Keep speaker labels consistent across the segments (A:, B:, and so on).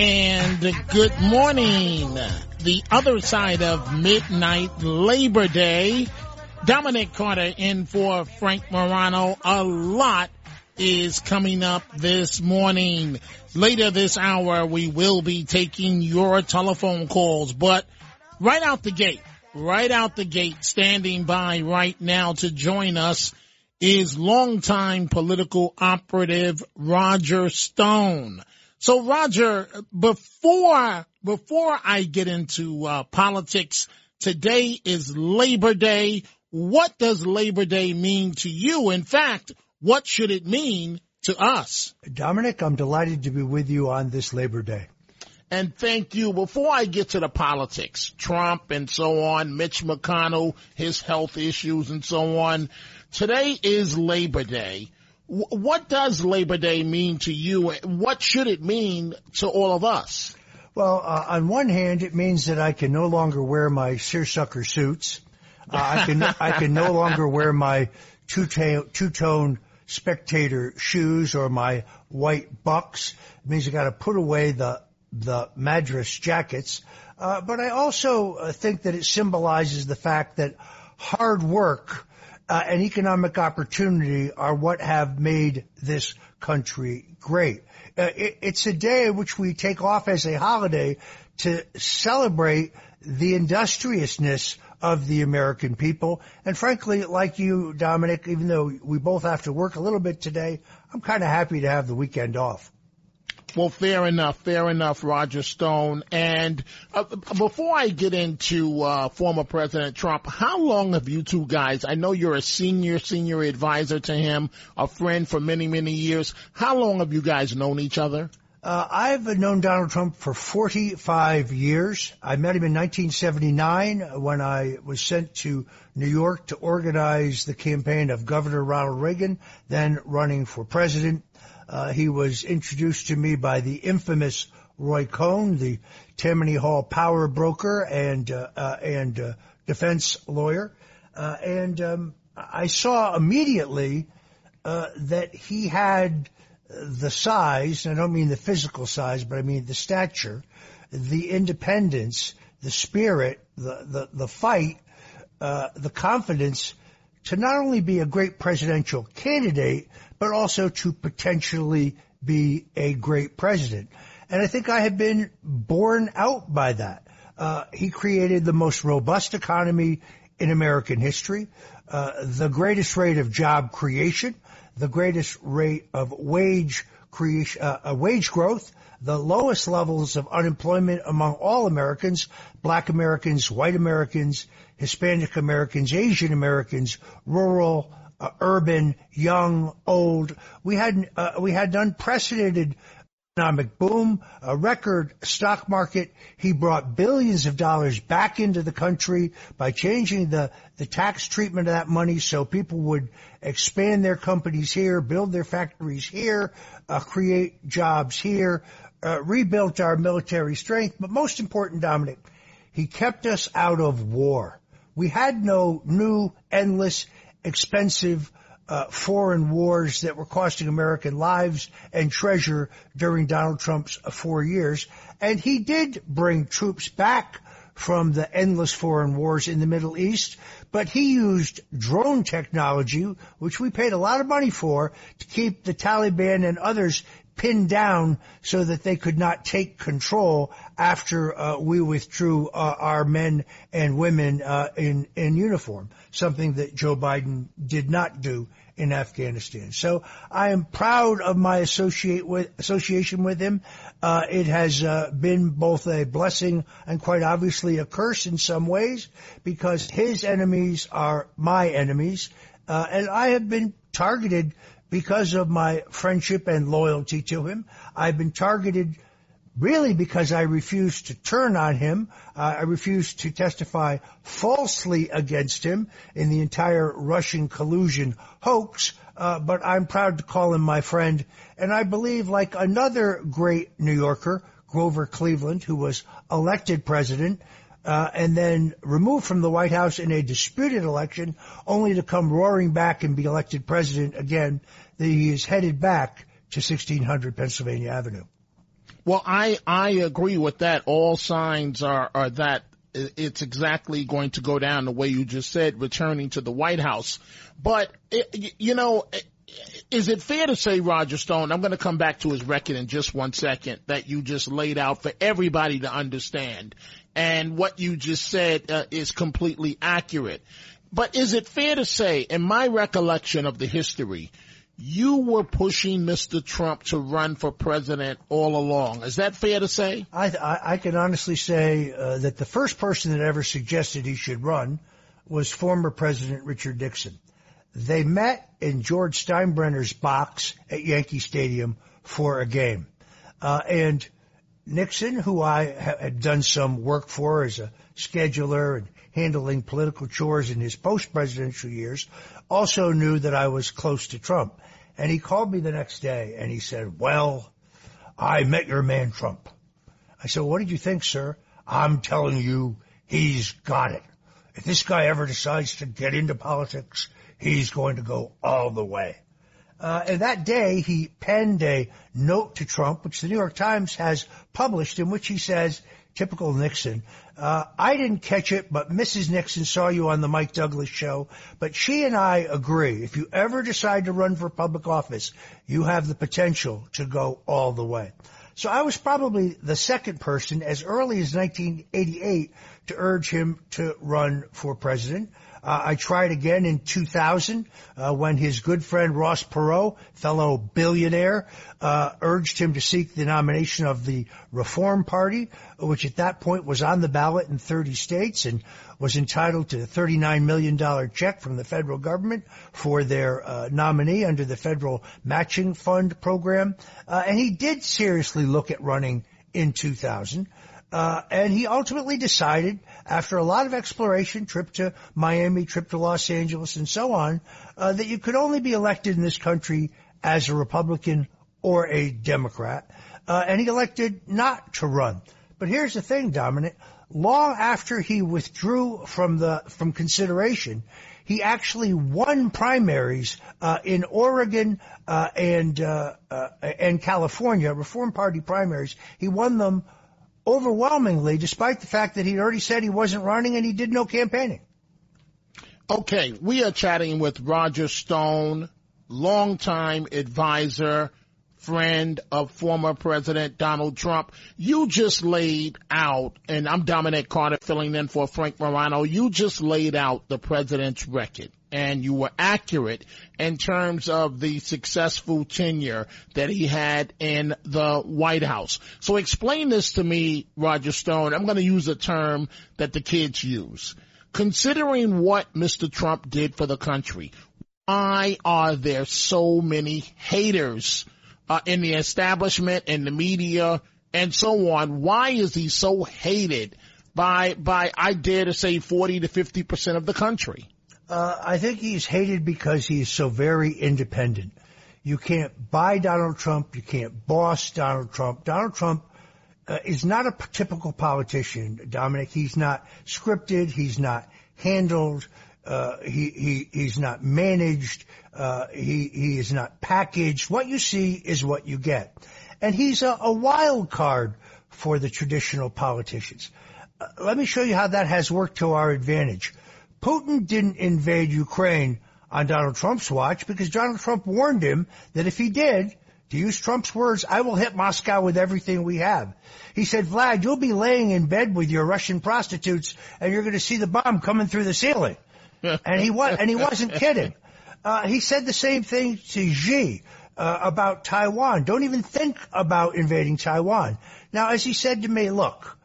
A: And good morning. The other side of midnight Labor Day. Dominic Carter in for Frank Morano. A lot is coming up this morning. Later this hour, we will be taking your telephone calls, but right out the gate, right out the gate, standing by right now to join us is longtime political operative Roger Stone. So Roger, before before I get into uh, politics, today is Labor Day. What does Labor Day mean to you? In fact, what should it mean to us?
B: Dominic, I'm delighted to be with you on this Labor Day.
A: And thank you. Before I get to the politics, Trump and so on, Mitch McConnell, his health issues and so on, today is Labor Day. What does Labor Day mean to you? What should it mean to all of us?
B: Well, uh, on one hand, it means that I can no longer wear my seersucker suits. Uh, I can I can no longer wear my two tone spectator shoes or my white bucks. It means I got to put away the the Madras jackets. Uh, but I also uh, think that it symbolizes the fact that hard work uh, and economic opportunity are what have made this country great. Uh, it, it's a day which we take off as a holiday to celebrate the industriousness of the American people. And frankly, like you, Dominic, even though we both have to work a little bit today, I'm kind of happy to have the weekend off.
A: Well, fair enough, fair enough, Roger Stone. And uh, before I get into uh, former President Trump, how long have you two guys? I know you're a senior, senior advisor to him, a friend for many, many years. How long have you guys known each other?
B: Uh, I've known Donald Trump for 45 years. I met him in 1979 when I was sent to New York to organize the campaign of Governor Ronald Reagan, then running for president. Uh, he was introduced to me by the infamous Roy Cohn, the Tammany Hall power broker and uh, uh, and uh, defense lawyer, uh, and um, I saw immediately uh, that he had the size. I don't mean the physical size, but I mean the stature, the independence, the spirit, the the the fight, the confidence to not only be a great presidential candidate, but also to potentially be a great president. And I think I have been borne out by that. Uh, he created the most robust economy in American history, uh, the greatest rate of job creation, the greatest rate of wage creation, uh, wage growth, the lowest levels of unemployment among all Americans, black Americans, white Americans, Hispanic Americans, Asian Americans, rural, uh, urban, young, old. We had uh, we had an unprecedented economic boom, a record stock market. He brought billions of dollars back into the country by changing the, the tax treatment of that money so people would expand their companies here, build their factories here, uh, create jobs here, uh, rebuilt our military strength. But most important, Dominic, he kept us out of war. We had no new, endless, expensive uh, foreign wars that were costing American lives and treasure during Donald Trump's four years. And he did bring troops back from the endless foreign wars in the Middle East, but he used drone technology, which we paid a lot of money for, to keep the Taliban and others pinned down so that they could not take control after uh, we withdrew uh, our men and women uh, in in uniform, something that Joe Biden did not do in Afghanistan. So I am proud of my associate with, association with him. Uh, it has uh, been both a blessing and quite obviously a curse in some ways because his enemies are my enemies, uh, and I have been targeted because of my friendship and loyalty to him. I've been targeted really because I refused to turn on him. Uh, I refused to testify falsely against him in the entire Russian collusion hoax. Uh, but I'm proud to call him my friend. And I believe, like another great New Yorker, Grover Cleveland, who was elected president, uh, and then removed from the White House in a disputed election, only to come roaring back and be elected president again, he is headed back to 1600 Pennsylvania Avenue.
A: Well, I I agree with that. All signs are are that it's exactly going to go down the way you just said, returning to the White House. But it, you know, is it fair to say, Roger Stone? I'm going to come back to his record in just one second that you just laid out for everybody to understand, and what you just said uh, is completely accurate. But is it fair to say, in my recollection of the history, you were pushing Mr. Trump to run for president all along. Is that fair to say?
B: I, I, I can honestly say uh, that the first person that ever suggested he should run was former President Richard Nixon. They met in George Steinbrenner's box at Yankee Stadium for a game. Uh, and Nixon, who I had done some work for as a scheduler and handling political chores in his post-presidential years, also knew that I was close to Trump. And he called me the next day and he said, well, I met your man Trump. I said, what did you think, sir? I'm telling you, he's got it. If this guy ever decides to get into politics, he's going to go all the way. Uh, and that day he penned a note to Trump, which the New York Times has published, in which he says typical Nixon. Uh, I didn't catch it, but Mrs. Nixon saw you on the Mike Douglas show. But she and I agree. If you ever decide to run for public office, you have the potential to go all the way. So I was probably the second person as early as 1988 to urge him to run for president. Uh, I tried again in 2000 uh, when his good friend Ross Perot, fellow billionaire, uh, urged him to seek the nomination of the Reform Party, which at that point was on the ballot in 30 states and was entitled to a $39 million check from the federal government for their uh, nominee under the federal matching fund program. Uh, and he did seriously look at running in 2000. Uh, and he ultimately decided, after a lot of exploration, trip to Miami, trip to Los Angeles, and so on, uh, that you could only be elected in this country as a Republican or a Democrat. Uh, and he elected not to run. But here's the thing, Dominic. Long after he withdrew from the from consideration, he actually won primaries uh, in Oregon uh, and uh, uh and California, Reform Party primaries. He won them overwhelmingly, despite the fact that he already said he wasn't running and he did no campaigning.
A: Okay, we are chatting with Roger Stone, longtime advisor, friend of former President Donald Trump. You just laid out, and I'm Dominic Carter filling in for Frank Morano. You just laid out the president's record and you were accurate in terms of the successful tenure that he had in the White House. So explain this to me, Roger Stone. I'm going to use a term that the kids use. Considering what Mr. Trump did for the country, why are there so many haters uh, in the establishment, in the media, and so on? Why is he so hated by, by, I dare to say 40 to 50% of the country?
B: Uh, I think he's hated because he's so very independent. You can't buy Donald Trump. You can't boss Donald Trump. Donald Trump uh, is not a typical politician, Dominic. He's not scripted. He's not handled. Uh, he, he, he's not managed. Uh, he, he is not packaged. What you see is what you get. And he's a, a wild card for the traditional politicians. Uh, let me show you how that has worked to our advantage. Putin didn't invade Ukraine on Donald Trump's watch because Donald Trump warned him that if he did, to use Trump's words, I will hit Moscow with everything we have. He said, Vlad, you'll be laying in bed with your Russian prostitutes and you're going to see the bomb coming through the ceiling. And he was, and he wasn't kidding. Uh, he said the same thing to Xi uh, about Taiwan. Don't even think about invading Taiwan. Now, as he said to me, look,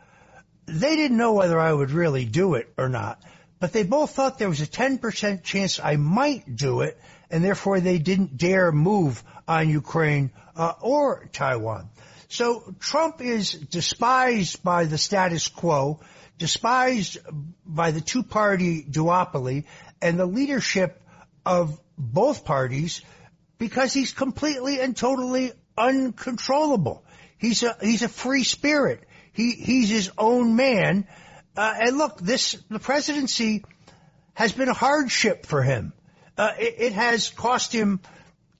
B: they didn't know whether I would really do it or not, but they both thought there was a 10% chance I might do it, and therefore they didn't dare move on Ukraine uh, or Taiwan. So Trump is despised by the status quo, despised by the two-party duopoly, and the leadership of both parties because he's completely and totally uncontrollable. He's a he's a free spirit. He he's his own man. Uh, and look, this the presidency has been a hardship for him. Uh, it, it, has cost him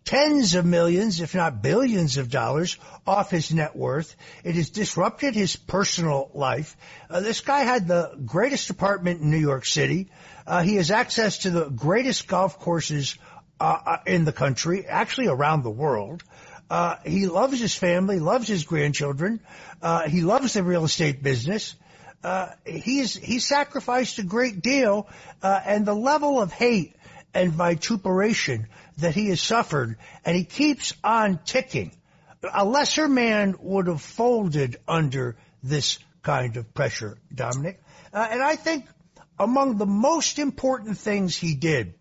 B: tens of millions, if not billions of dollars off his net worth. It has disrupted his personal life. Uh, this guy had the greatest apartment in New York City. Uh, he has access to the greatest golf courses uh, uh, in the country, actually around the world. Uh, he loves his family, loves his grandchildren. Uh, he loves the real estate business. Uh, he's he sacrificed a great deal, uh, and the level of hate and vituperation that he has suffered, and he keeps on ticking. A lesser man would have folded under this kind of pressure, Dominic. Uh, and I think among the most important things he did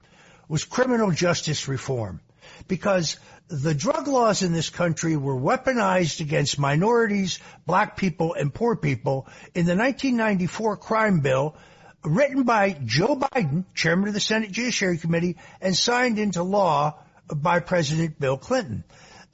B: was criminal justice reform because the drug laws in this country were weaponized against minorities, black people, and poor people in the 1994 crime bill written by Joe Biden, chairman of the Senate Judiciary Committee, and signed into law by President Bill Clinton.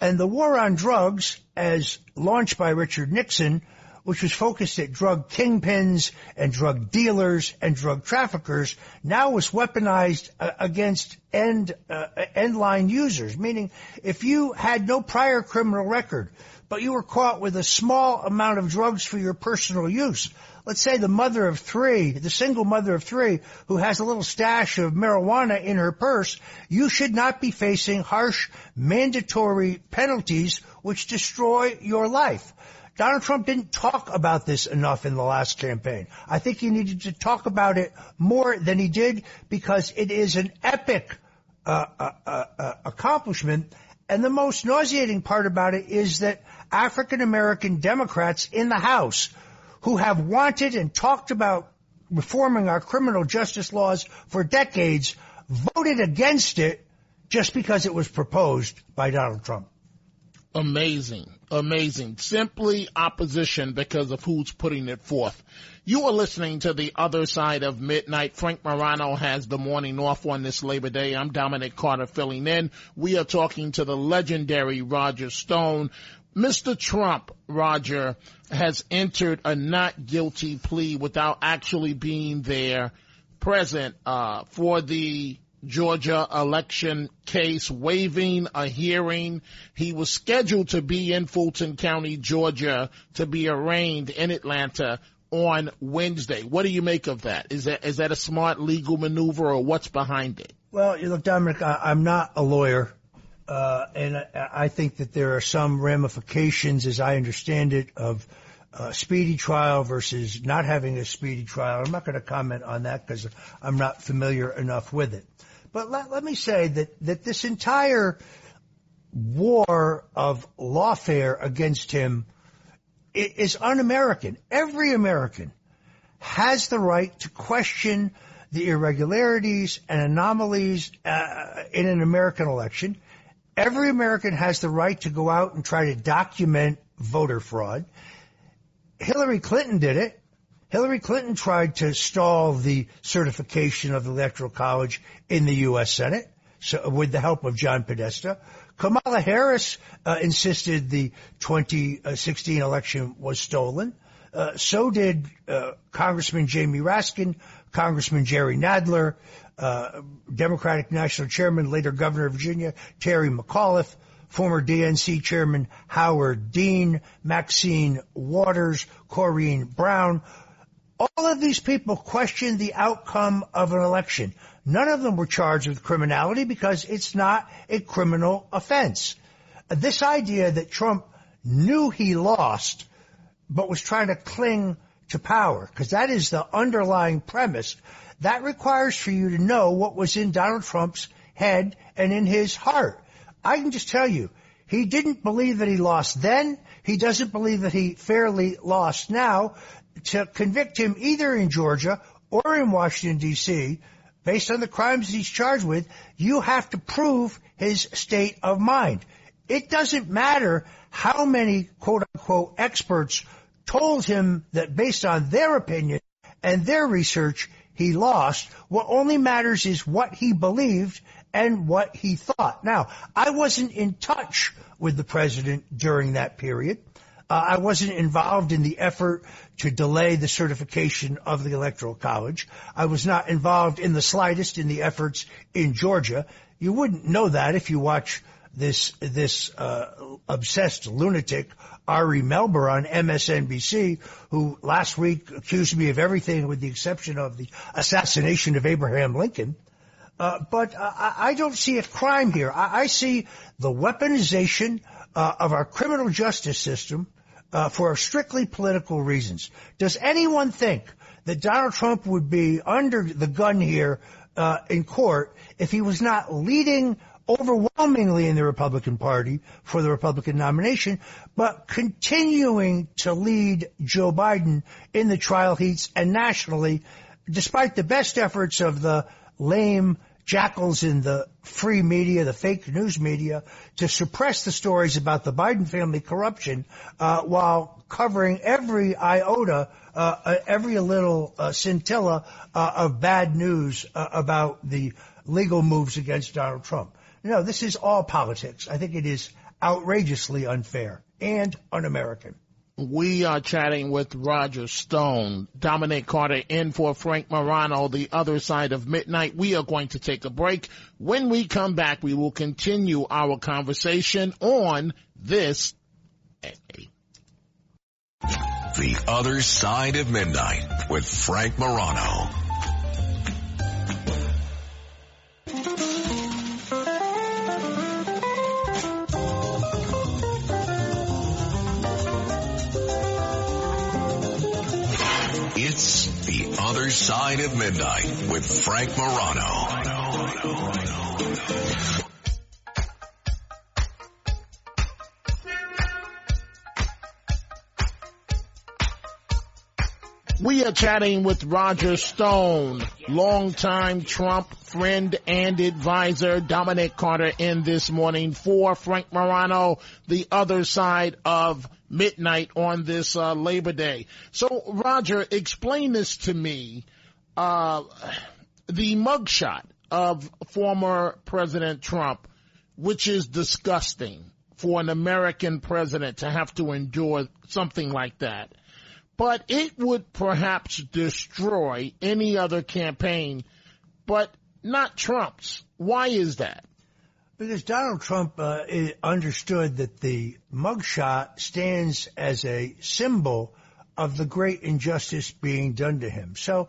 B: And the war on drugs, as launched by Richard Nixon, which was focused at drug kingpins and drug dealers and drug traffickers, now was weaponized uh, against end uh, end line users. Meaning, if you had no prior criminal record, but you were caught with a small amount of drugs for your personal use, let's say the mother of three, the single mother of three who has a little stash of marijuana in her purse, you should not be facing harsh mandatory penalties which destroy your life. Donald Trump didn't talk about this enough in the last campaign. I think he needed to talk about it more than he did because it is an epic uh, uh, uh, uh accomplishment. And the most nauseating part about it is that African American Democrats in the House who have wanted and talked about reforming our criminal justice laws for decades voted against it just because it was proposed by Donald Trump.
A: Amazing. Amazing. Simply opposition because of who's putting it forth. You are listening to the other side of midnight. Frank Morano has the morning off on this Labor Day. I'm Dominic Carter filling in. We are talking to the legendary Roger Stone. Mr. Trump, Roger, has entered a not guilty plea without actually being there present, uh, for the Georgia election case, waiving a hearing. He was scheduled to be in Fulton County, Georgia, to be arraigned in Atlanta on Wednesday. What do you make of that? Is that is that a smart legal maneuver, or what's behind it?
B: Well, you look, Dominic, I, am not a lawyer, uh, and I, I, think that there are some ramifications, as I understand it, of a speedy trial versus not having a speedy trial. I'm not going to comment on that because I'm not familiar enough with it. But let, let me say that, that this entire war of lawfare against him is un-American. Every American has the right to question the irregularities and anomalies uh, in an American election. Every American has the right to go out and try to document voter fraud. Hillary Clinton did it. Hillary Clinton tried to stall the certification of the Electoral College in the U.S. Senate so, with the help of John Podesta. Kamala Harris uh, insisted the 2016 election was stolen. Uh, so did uh, Congressman Jamie Raskin, Congressman Jerry Nadler, uh, Democratic National Chairman, later Governor of Virginia, Terry McAuliffe, former DNC Chairman Howard Dean, Maxine Waters, Corrine Brown, All of these people questioned the outcome of an election. None of them were charged with criminality because it's not a criminal offense. This idea that Trump knew he lost, but was trying to cling to power, because that is the underlying premise, that requires for you to know what was in Donald Trump's head and in his heart. I can just tell you, he didn't believe that he lost then. He doesn't believe that he fairly lost now. To convict him either in Georgia or in Washington, D.C., based on the crimes he's charged with, you have to prove his state of mind. It doesn't matter how many quote unquote experts told him that based on their opinion and their research, he lost. What only matters is what he believed and what he thought. Now, I wasn't in touch with the president during that period. Uh, I wasn't involved in the effort to delay the certification of the Electoral College. I was not involved in the slightest in the efforts in Georgia. You wouldn't know that if you watch this this uh, obsessed lunatic Ari Melber on MSNBC, who last week accused me of everything with the exception of the assassination of Abraham Lincoln. Uh, but uh, I don't see a crime here. I, I see the weaponization uh, of our criminal justice system uh, for strictly political reasons. Does anyone think that Donald Trump would be under the gun here uh, in court if he was not leading overwhelmingly in the Republican Party for the Republican nomination, but continuing to lead Joe Biden in the trial heats and nationally, despite the best efforts of the lame jackals in the free media, the fake news media, to suppress the stories about the Biden family corruption, uh, while covering every iota, uh, every little uh, scintilla uh, of bad news uh, about the legal moves against Donald Trump. No, this is all politics. I think it is outrageously unfair and un-American.
A: We are chatting with Roger Stone, Dominic Carter in for Frank Morano, the other side of midnight. We are going to take a break. When we come back, we will continue our conversation on this.
C: The other side of midnight with Frank Morano. Side of Midnight with Frank Morano.
A: We are chatting with Roger Stone, longtime Trump friend and advisor, Dominic Carter in this morning for Frank Morano, the other side of midnight on this uh, Labor Day. So, Roger, explain this to me. Uh, the mugshot of former President Trump, which is disgusting for an American president to have to endure something like that. But it would perhaps destroy any other campaign, but not Trump's. Why is that?
B: Because Donald Trump uh, understood that the mugshot stands as a symbol of the great injustice being done to him. So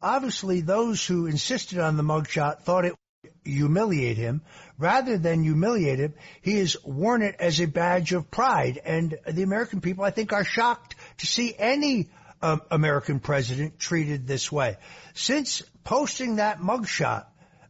B: obviously those who insisted on the mugshot thought it would humiliate him. Rather than humiliate him, he has worn it as a badge of pride. And the American people, I think, are shocked to see any um, American president treated this way. Since posting that mugshot,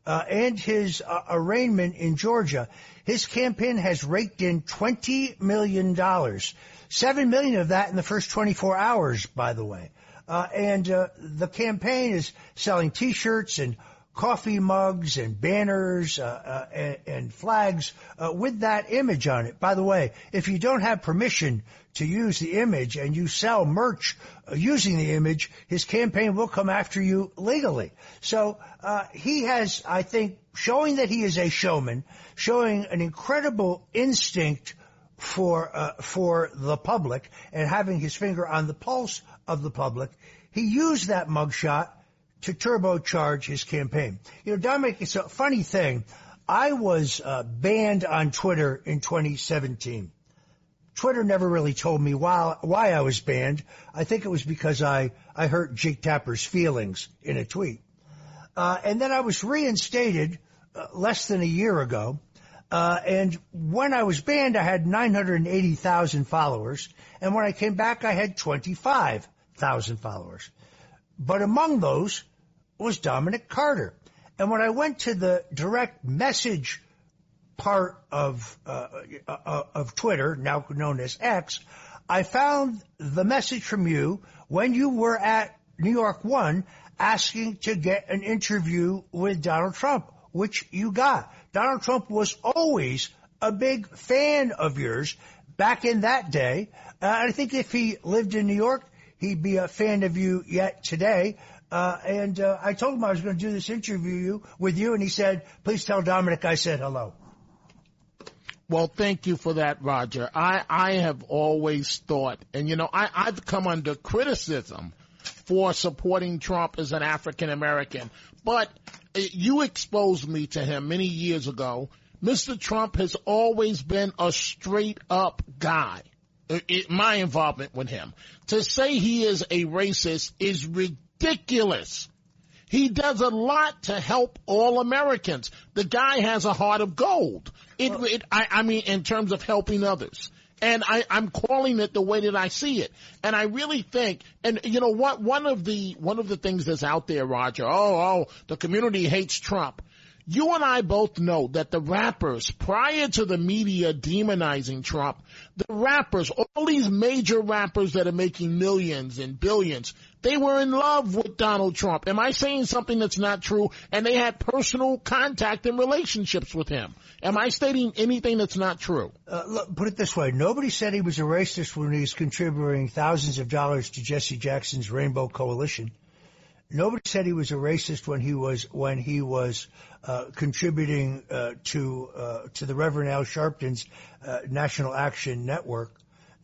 B: uh, and his uh, arraignment in Georgia, his campaign has raked in $20 million. Seven million of that in the first 24 hours, by the way. Uh, and uh, the campaign is selling T-shirts and coffee mugs and banners uh, uh, and, and, flags uh, with that image on it. By the way, if you don't have permission to use the image and you sell merch uh, using the image, his campaign will come after you legally. So uh, he has, I think, showing that he is a showman, showing an incredible instinct for uh, for the public and having his finger on the pulse of the public. He used that mugshot to turbocharge his campaign. You know, Dominic, it's a funny thing. I was uh, banned on Twitter in 2017. Twitter never really told me why, why I was banned. I think it was because I, I hurt Jake Tapper's feelings in a tweet. Uh, and then I was reinstated uh, less than a year ago. Uh, and when I was banned, I had 980,000 followers. And when I came back, I had 25,000 followers. But among those was Dominic Carter. And when I went to the direct message part of uh, uh, of Twitter, now known as X, I found the message from you when you were at New York One asking to get an interview with Donald Trump, which you got. Donald Trump was always a big fan of yours back in that day. Uh, I think if he lived in New York, he'd be a fan of you yet today. Uh, and uh, I told him I was going to do this interview with you, and he said, "Please tell Dominic I said hello."
A: Well, thank you for that, Roger. I, I have always thought, and you know, I, I've come under criticism for supporting Trump as an African American, but uh, you exposed me to him many years ago. Mr. Trump has always been a straight up guy. Uh, it, my involvement with him. To say he is a racist is ridiculous. He does a lot to help all Americans. The guy has a heart of gold. It, it I, I mean, in terms of helping others. And I, I'm calling it the way that I see it. And I really think, and you know what, one of the, one of the things that's out there, Roger, oh, oh, the community hates Trump. You and I both know that the rappers, prior to the media demonizing Trump, the rappers, all these major rappers that are making millions and billions, they were in love with Donald Trump. Am I saying something that's not true? And they had personal contact and relationships with him. Am I stating anything that's not true?
B: Uh, look, put it this way. Nobody said he was a racist when he was contributing thousands of dollars to Jesse Jackson's Rainbow Coalition. Nobody said he was a racist when he was when he was uh, contributing uh, to uh, to the Reverend Al Sharpton's uh, National Action Network.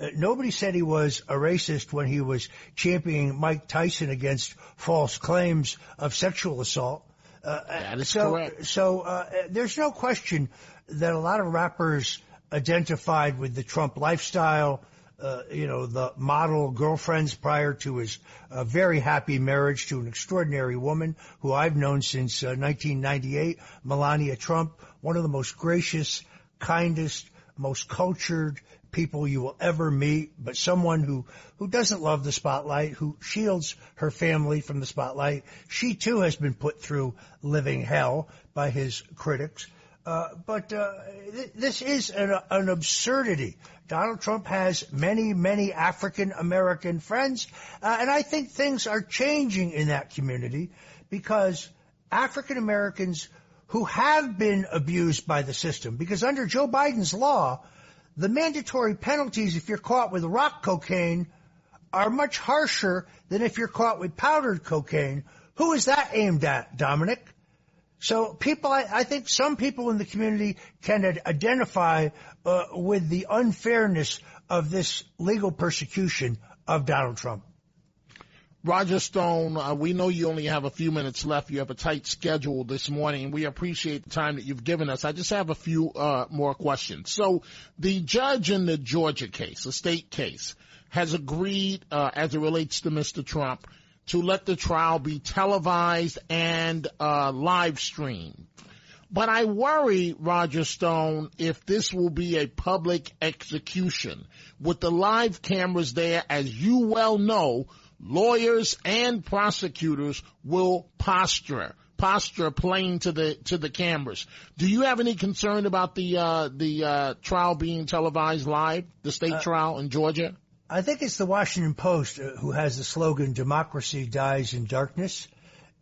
B: Uh, nobody said he was a racist when he was championing Mike Tyson against false claims of sexual assault.
A: Uh, that is
B: so,
A: correct.
B: So there's no question that a lot of rappers identified with the Trump lifestyle uh, you know, the model girlfriends prior to his uh, very happy marriage to an extraordinary woman who I've known since uh, 1998, Melania Trump, one of the most gracious, kindest, most cultured people you will ever meet, but someone who, who doesn't love the spotlight, who shields her family from the spotlight. She too has been put through living hell by his critics. Uh, but uh, th- this is an, an, absurdity. Donald Trump has many, many African American friends, uh, and I think things are changing in that community because African Americans who have been abused by the system, because under Joe Biden's law, the mandatory penalties if you're caught with rock cocaine are much harsher than if you're caught with powdered cocaine. Who is that aimed at, Dominic? So people, I, I, think some people in the community can identify uh, with the unfairness of this legal persecution of Donald Trump.
A: Roger Stone, uh, we know you only have a few minutes left. You have a tight schedule this morning. We appreciate the time that you've given us. I just have a few uh, more questions. So, the judge in the Georgia case, the state case, has agreed, uh, as it relates to Mr. Trump, to let the trial be televised and uh, live streamed. But I worry, Roger Stone, if this will be a public execution with the live cameras there, as you well know, lawyers and prosecutors will posture posture playing to the to the cameras. Do you have any concern about the uh, the uh, trial being televised live, the state uh, trial in Georgia?
B: I think it's the Washington Post uh, who has the slogan "Democracy dies in darkness."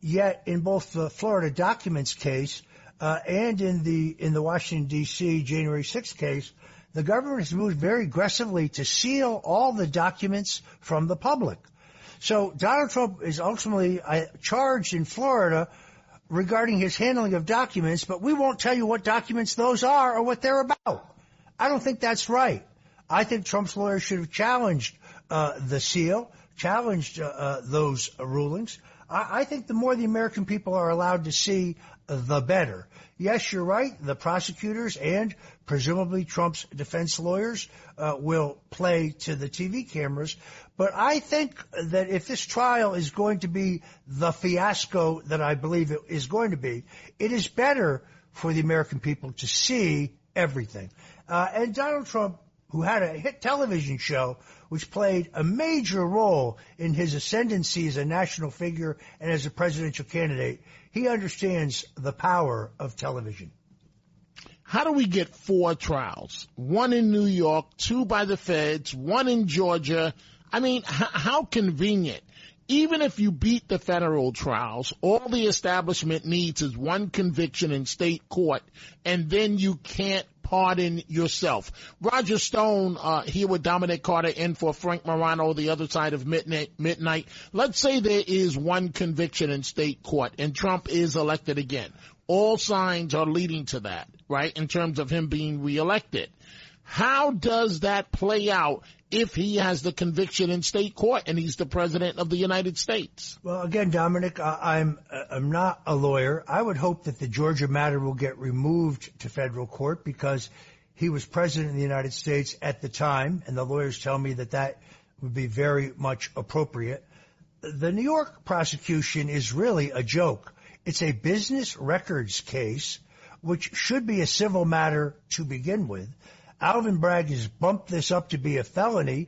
B: Yet, in both the Florida documents case uh, and in the in the Washington D.C. January 6th case, the government has moved very aggressively to seal all the documents from the public. So Donald Trump is ultimately uh, charged in Florida regarding his handling of documents, but we won't tell you what documents those are or what they're about. I don't think that's right. I think Trump's lawyers should have challenged uh, the seal, challenged uh, uh, those rulings. I, I, think the more the American people are allowed to see, the better. yes, you're right. The prosecutors and presumably Trump's defense lawyers uh, will play to the TV cameras. But I think that if this trial is going to be the fiasco that I believe it is going to be, it is better for the American people to see everything. Uh, and Donald Trump, who had a hit television show which played a major role in his ascendancy as a national figure and as a presidential candidate, he understands the power of television.
A: How do we get four trials? One in New York, two by the feds, one in Georgia. I mean, h- how convenient. Even if you beat the federal trials, all the establishment needs is one conviction in state court, and then you can't pardon yourself. Roger Stone uh, here with Dominic Carter in for Frank Morano, the other side of midnight. Midnight. Let's say there is one conviction in state court, and Trump is elected again. All signs are leading to that, right? In terms of him being reelected. How does that play out if he has the conviction in state court and he's the president of the United States?
B: Well, again, Dominic, I'm I'm not a lawyer. I would hope that the Georgia matter will get removed to federal court because he was president of the United States at the time, and the lawyers tell me that that would be very much appropriate. The New York prosecution is really a joke. It's a business records case, which should be a civil matter to begin with. Alvin Bragg has bumped this up to be a felony.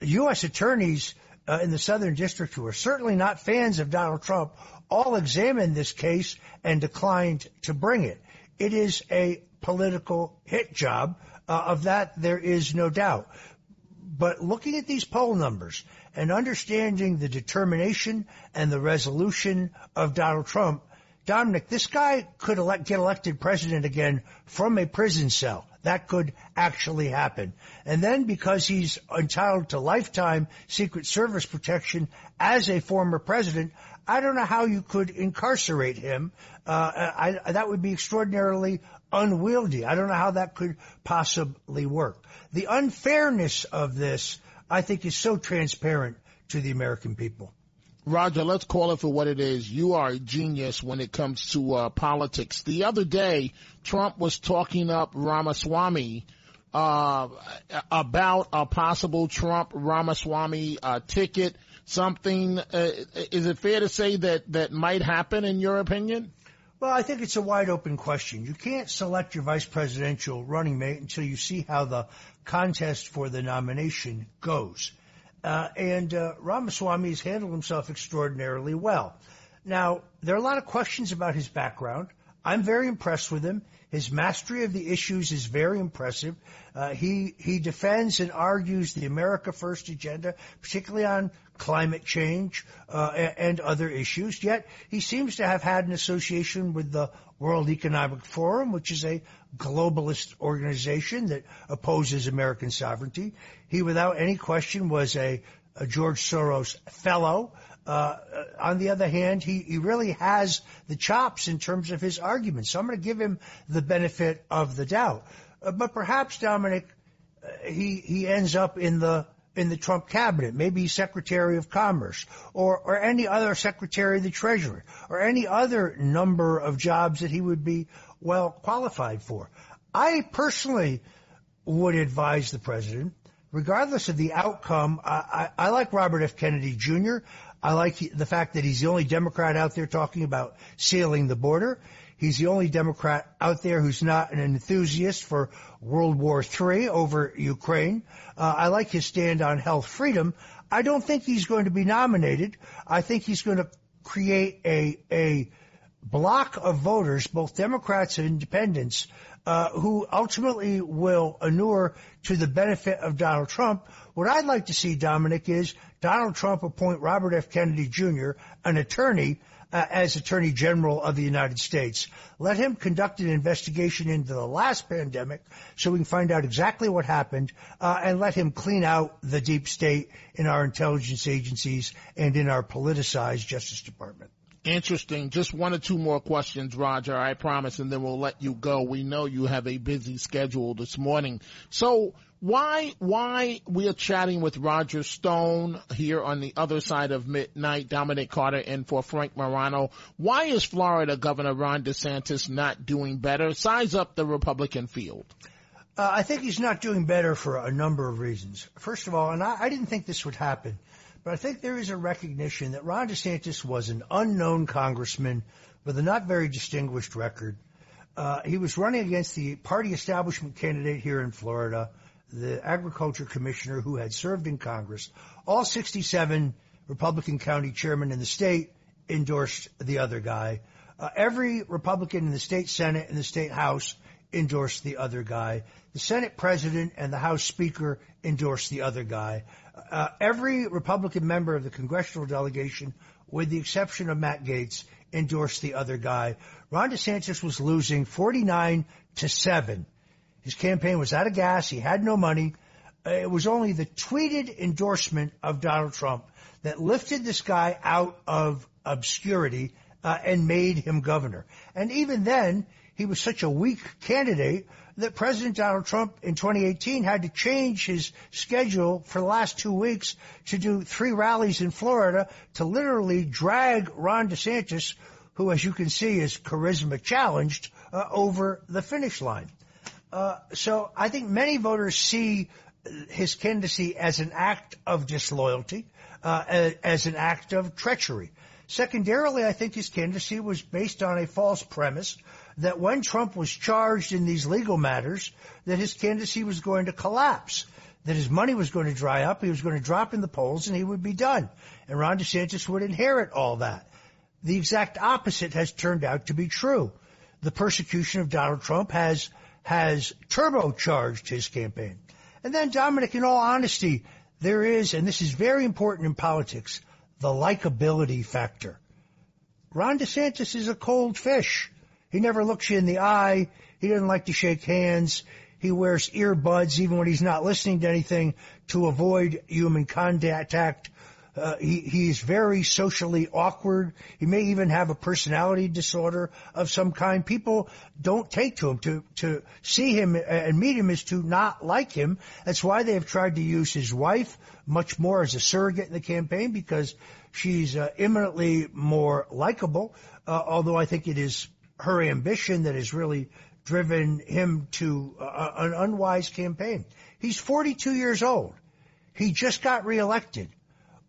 B: U.S. attorneys uh, in the Southern District who are certainly not fans of Donald Trump all examined this case and declined to bring it. It is a political hit job. Uh, of that, there is no doubt. But looking at these poll numbers and understanding the determination and the resolution of Donald Trump, Dominic, this guy could elect, get elected president again from a prison cell. That could actually happen. And then because he's entitled to lifetime Secret Service protection as a former president, I don't know how you could incarcerate him. Uh, I, that would be extraordinarily unwieldy. I don't know how that could possibly work. The unfairness of this, I think, is so transparent to the American people.
A: Roger, let's call it for what it is. You are a genius when it comes to uh, politics. The other day, Trump was talking up Ramaswamy uh, about a possible Trump Ramaswamy uh, ticket. Something uh, is it fair to say that that might happen in your opinion?
B: Well, I think it's a wide open question. You can't select your vice presidential running mate until you see how the contest for the nomination goes. Uh, and uh, Ramaswamy has handled himself extraordinarily well. Now, there are a lot of questions about his background. I'm very impressed with him. His mastery of the issues is very impressive. Uh, he he defends and argues the America First agenda, particularly on climate change uh, and other issues. Yet he seems to have had an association with the World Economic Forum, which is a globalist organization that opposes American sovereignty. He, without any question, was a, a George Soros fellow. Uh, on the other hand, he, he really has the chops in terms of his arguments. So I'm going to give him the benefit of the doubt. Uh, but perhaps Dominic, uh, he he ends up in the in the Trump cabinet, maybe Secretary of Commerce, or, or any other Secretary of the Treasury, or any other number of jobs that he would be well qualified for. I personally would advise the president, regardless of the outcome, I, I, I like Robert F. Kennedy Jr. I like the fact that he's the only Democrat out there talking about sealing the border. He's the only Democrat out there who's not an enthusiast for World War III over Ukraine. Uh, I like his stand on health freedom. I don't think he's going to be nominated. I think he's going to create a a block of voters, both Democrats and independents, uh, who ultimately will inure to the benefit of Donald Trump. What I'd like to see, Dominic, is Donald Trump appoint Robert F. Kennedy Jr., an attorney uh, as Attorney General of the United States. Let him conduct an investigation into the last pandemic so we can find out exactly what happened uh, and let him clean out the deep state in our intelligence agencies and in our politicized Justice Department.
A: Interesting. Just one or two more questions, Roger, I promise, and then we'll let you go. We know you have a busy schedule this morning. So Why, why we are chatting with Roger Stone here on the other side of midnight, Dominic Carter and for Frank Morano. Why is Florida Governor Ron DeSantis not doing better? Size up the Republican field.
B: Uh, I think he's not doing better for a number of reasons. First of all, and I, I didn't think this would happen, but I think there is a recognition that Ron DeSantis was an unknown congressman with a not very distinguished record. Uh, he was running against the party establishment candidate here in Florida the agriculture commissioner who had served in Congress. All 67 Republican county chairmen in the state endorsed the other guy. Uh, every Republican in the state Senate and the state House endorsed the other guy. The Senate president and the House speaker endorsed the other guy. Uh, every Republican member of the congressional delegation, with the exception of Matt Gaetz, endorsed the other guy. Ron DeSantis was losing 49 to 7 his campaign was out of gas. He had no money. Uh, it was only the tweeted endorsement of Donald Trump that lifted this guy out of obscurity uh, and made him governor. And even then, he was such a weak candidate that President Donald Trump in 2018 had to change his schedule for the last two weeks to do three rallies in Florida to literally drag Ron DeSantis, who, as you can see, is charisma challenged, uh, over the finish line. Uh, so I think many voters see his candidacy as an act of disloyalty, uh, as an act of treachery. Secondarily, I think his candidacy was based on a false premise that when Trump was charged in these legal matters, that his candidacy was going to collapse, that his money was going to dry up, he was going to drop in the polls, and he would be done. And Ron DeSantis would inherit all that. The exact opposite has turned out to be true. The persecution of Donald Trump has has turbocharged his campaign. And then, Dominic, in all honesty, there is, and this is very important in politics, the likability factor. Ron DeSantis is a cold fish. He never looks you in the eye. He doesn't like to shake hands. He wears earbuds even when he's not listening to anything to avoid human contact. Uh, he, he's very socially awkward. He may even have a personality disorder of some kind. People don't take to him. To, to see him and meet him is to not like him. That's why they have tried to use his wife much more as a surrogate in the campaign because she's uh, eminently more likable. Uh, although I think it is her ambition that has really driven him to uh, an unwise campaign. He's 42 years old. He just got reelected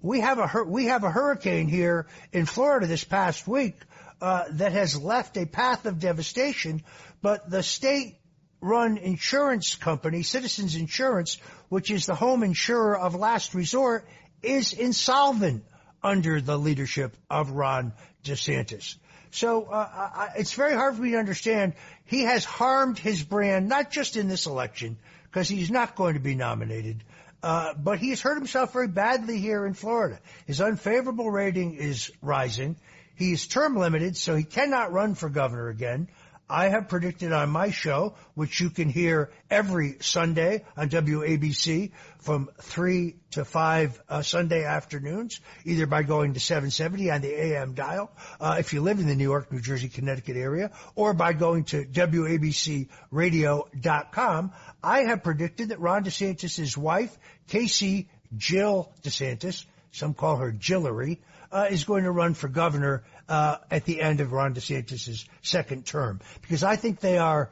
B: we have a we have a hurricane here in Florida this past week uh, that has left a path of devastation, but the state run insurance company, Citizens Insurance, which is the home insurer of last resort, is insolvent under the leadership of Ron DeSantis. So uh, I, it's very hard for me to understand. He has harmed his brand, not just in this election, because he's not going to be nominated, uh, but he's hurt himself very badly here in Florida. His unfavorable rating is rising. He's term limited, so he cannot run for governor again. I have predicted on my show, which you can hear every Sunday on WABC from 3 to 5 uh, Sunday afternoons, either by going to 770 on the AM dial, uh, if you live in the New York, New Jersey, Connecticut area, or by going to WABCradio.com. I have predicted that Ron DeSantis' wife, Casey Jill DeSantis, some call her Jillery, uh, is going to run for governor uh, at the end of Ron DeSantis' second term because I think they are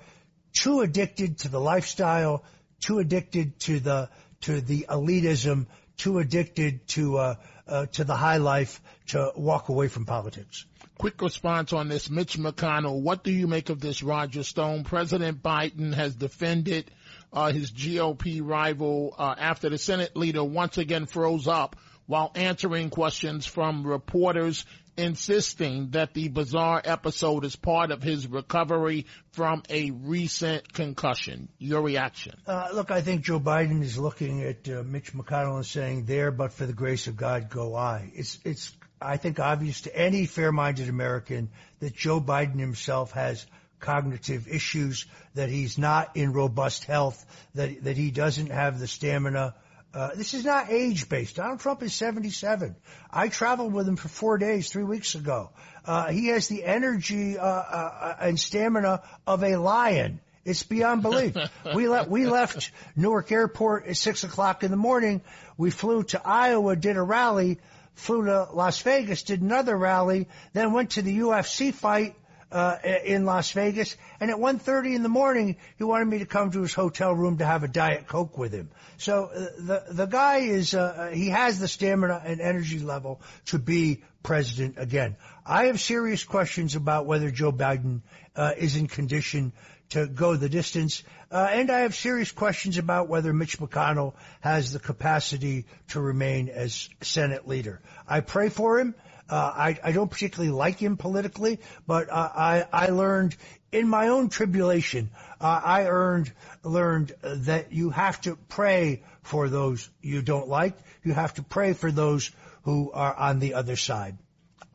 B: too addicted to the lifestyle, too addicted to the to the elitism, too addicted to uh, uh, to the high life to walk away from politics.
A: Quick response on this, Mitch McConnell. What do you make of this, Roger Stone? President Biden has defended uh, his GOP rival uh, after the Senate leader once again froze up while answering questions from reporters insisting that the bizarre episode is part of his recovery from a recent concussion. Your reaction?
B: Uh, look, I think Joe Biden is looking at uh, Mitch McConnell and saying, "There, but for the grace of God, go I." It's it's I think obvious to any fair-minded American that Joe Biden himself has cognitive issues, that he's not in robust health, that that he doesn't have the stamina uh, this is not age based. Donald Trump is 77. I traveled with him for four days, three weeks ago. Uh, he has the energy uh, uh, and stamina of a lion It's beyond belief. we left we left Newark Airport at six o'clock in the morning. We flew to Iowa, did a rally, flew to Las Vegas, did another rally, then went to the UFC fight uh, in Las Vegas. And at 1.30 in the morning, he wanted me to come to his hotel room to have a Diet Coke with him. So uh, the, the guy is, uh, he has the stamina and energy level to be president again. I have serious questions about whether Joe Biden uh, is in condition to go the distance. Uh, and I have serious questions about whether Mitch McConnell has the capacity to remain as Senate leader. I pray for him. Uh, I, I don't particularly like him politically, but uh, I, I learned in my own tribulation, uh, I earned, learned that you have to pray for those you don't like. You have to pray for those who are on the other side.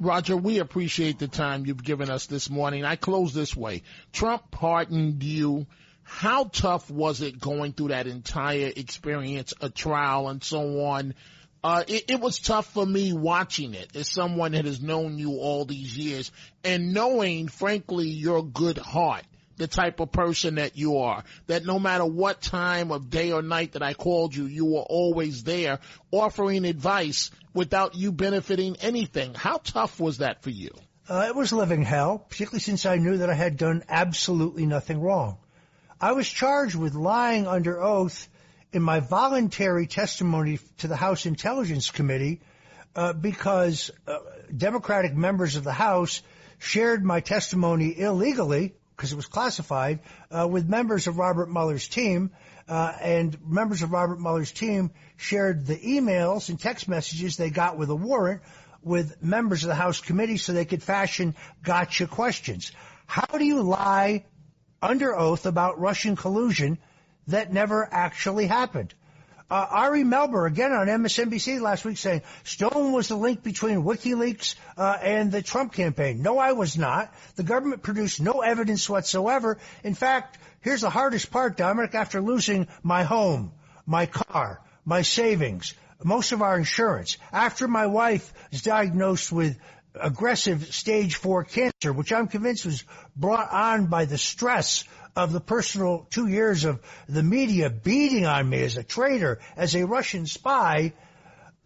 A: Roger, we appreciate the time you've given us this morning. I close this way. Trump pardoned you. How tough was it going through that entire experience, a trial and so on? Uh, it, it, was tough for me watching it as someone that has known you all these years and knowing, frankly, your good heart, the type of person that you are, that no matter what time of day or night that I called you, you were always there offering advice without you benefiting anything. How tough was that for you?
B: Uh, it was living hell, particularly since I knew that I had done absolutely nothing wrong. I was charged with lying under oath in my voluntary testimony to the House Intelligence Committee uh, because uh, Democratic members of the House shared my testimony illegally because it was classified uh, with members of Robert Mueller's team, uh, and members of Robert Mueller's team shared the emails and text messages they got with a warrant with members of the House committee so they could fashion gotcha questions. How do you lie under oath about Russian collusion that never actually happened. Uh, Ari Melber, again on MSNBC last week, saying Stone was the link between WikiLeaks uh, and the Trump campaign. No, I was not. The government produced no evidence whatsoever. In fact, here's the hardest part, Dominic. After losing my home, my car, my savings, most of our insurance, after my wife was diagnosed with aggressive stage four cancer, which I'm convinced was brought on by the stress of the personal two years of the media beating on me as a traitor, as a Russian spy,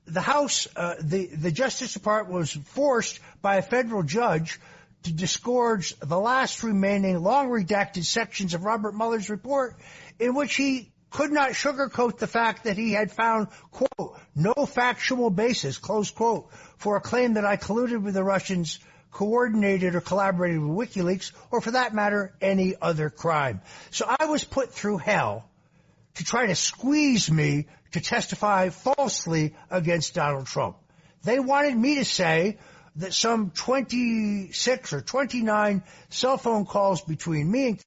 B: the House, uh, the, the Justice Department was forced by a federal judge to disgorge the last remaining long redacted sections of Robert Mueller's report in which he could not sugarcoat the fact that he had found, quote, no factual basis, close quote, for a claim that I colluded with the Russians coordinated or collaborated with WikiLeaks, or for that matter, any other crime. So I was put through hell to try to squeeze me to testify falsely against Donald Trump. They wanted me to say that some 26 or 29 cell phone calls between me and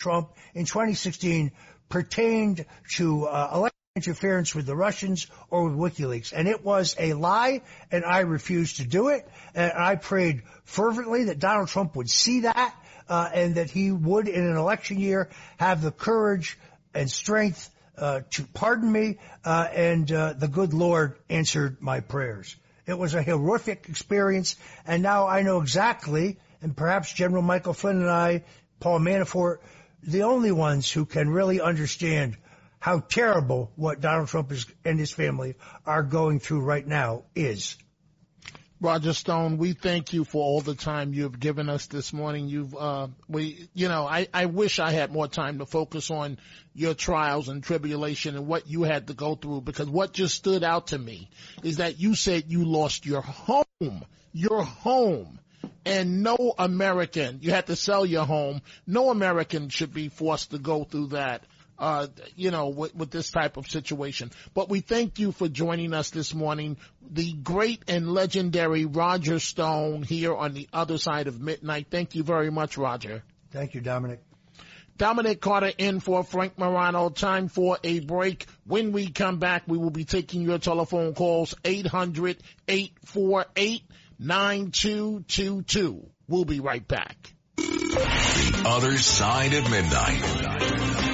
B: Trump in 2016 pertained to uh, election interference with the Russians or with WikiLeaks. And it was a lie, and I refused to do it. And I prayed fervently that Donald Trump would see that, uh, and that he would, in an election year, have the courage and strength uh, to pardon me. Uh, and uh, the good Lord answered my prayers. It was a horrific experience, and now I know exactly, and perhaps General Michael Flynn and I, Paul Manafort, the only ones who can really understand how terrible what Donald Trump is, and his family are going through right now is.
A: Roger Stone, we thank you for all the time you've given us this morning. You've, uh, we, you know, I, I wish I had more time to focus on your trials and tribulation and what you had to go through because what just stood out to me is that you said you lost your home, your home. And no American, you had to sell your home. No American should be forced to go through that uh, you know, with, with, this type of situation. But we thank you for joining us this morning. The great and legendary Roger Stone here on the other side of midnight. Thank you very much, Roger.
B: Thank you, Dominic.
A: Dominic Carter in for Frank Morano. Time for a break. When we come back, we will be taking your telephone calls 800-848-9222. We'll be right back.
C: The other side of midnight.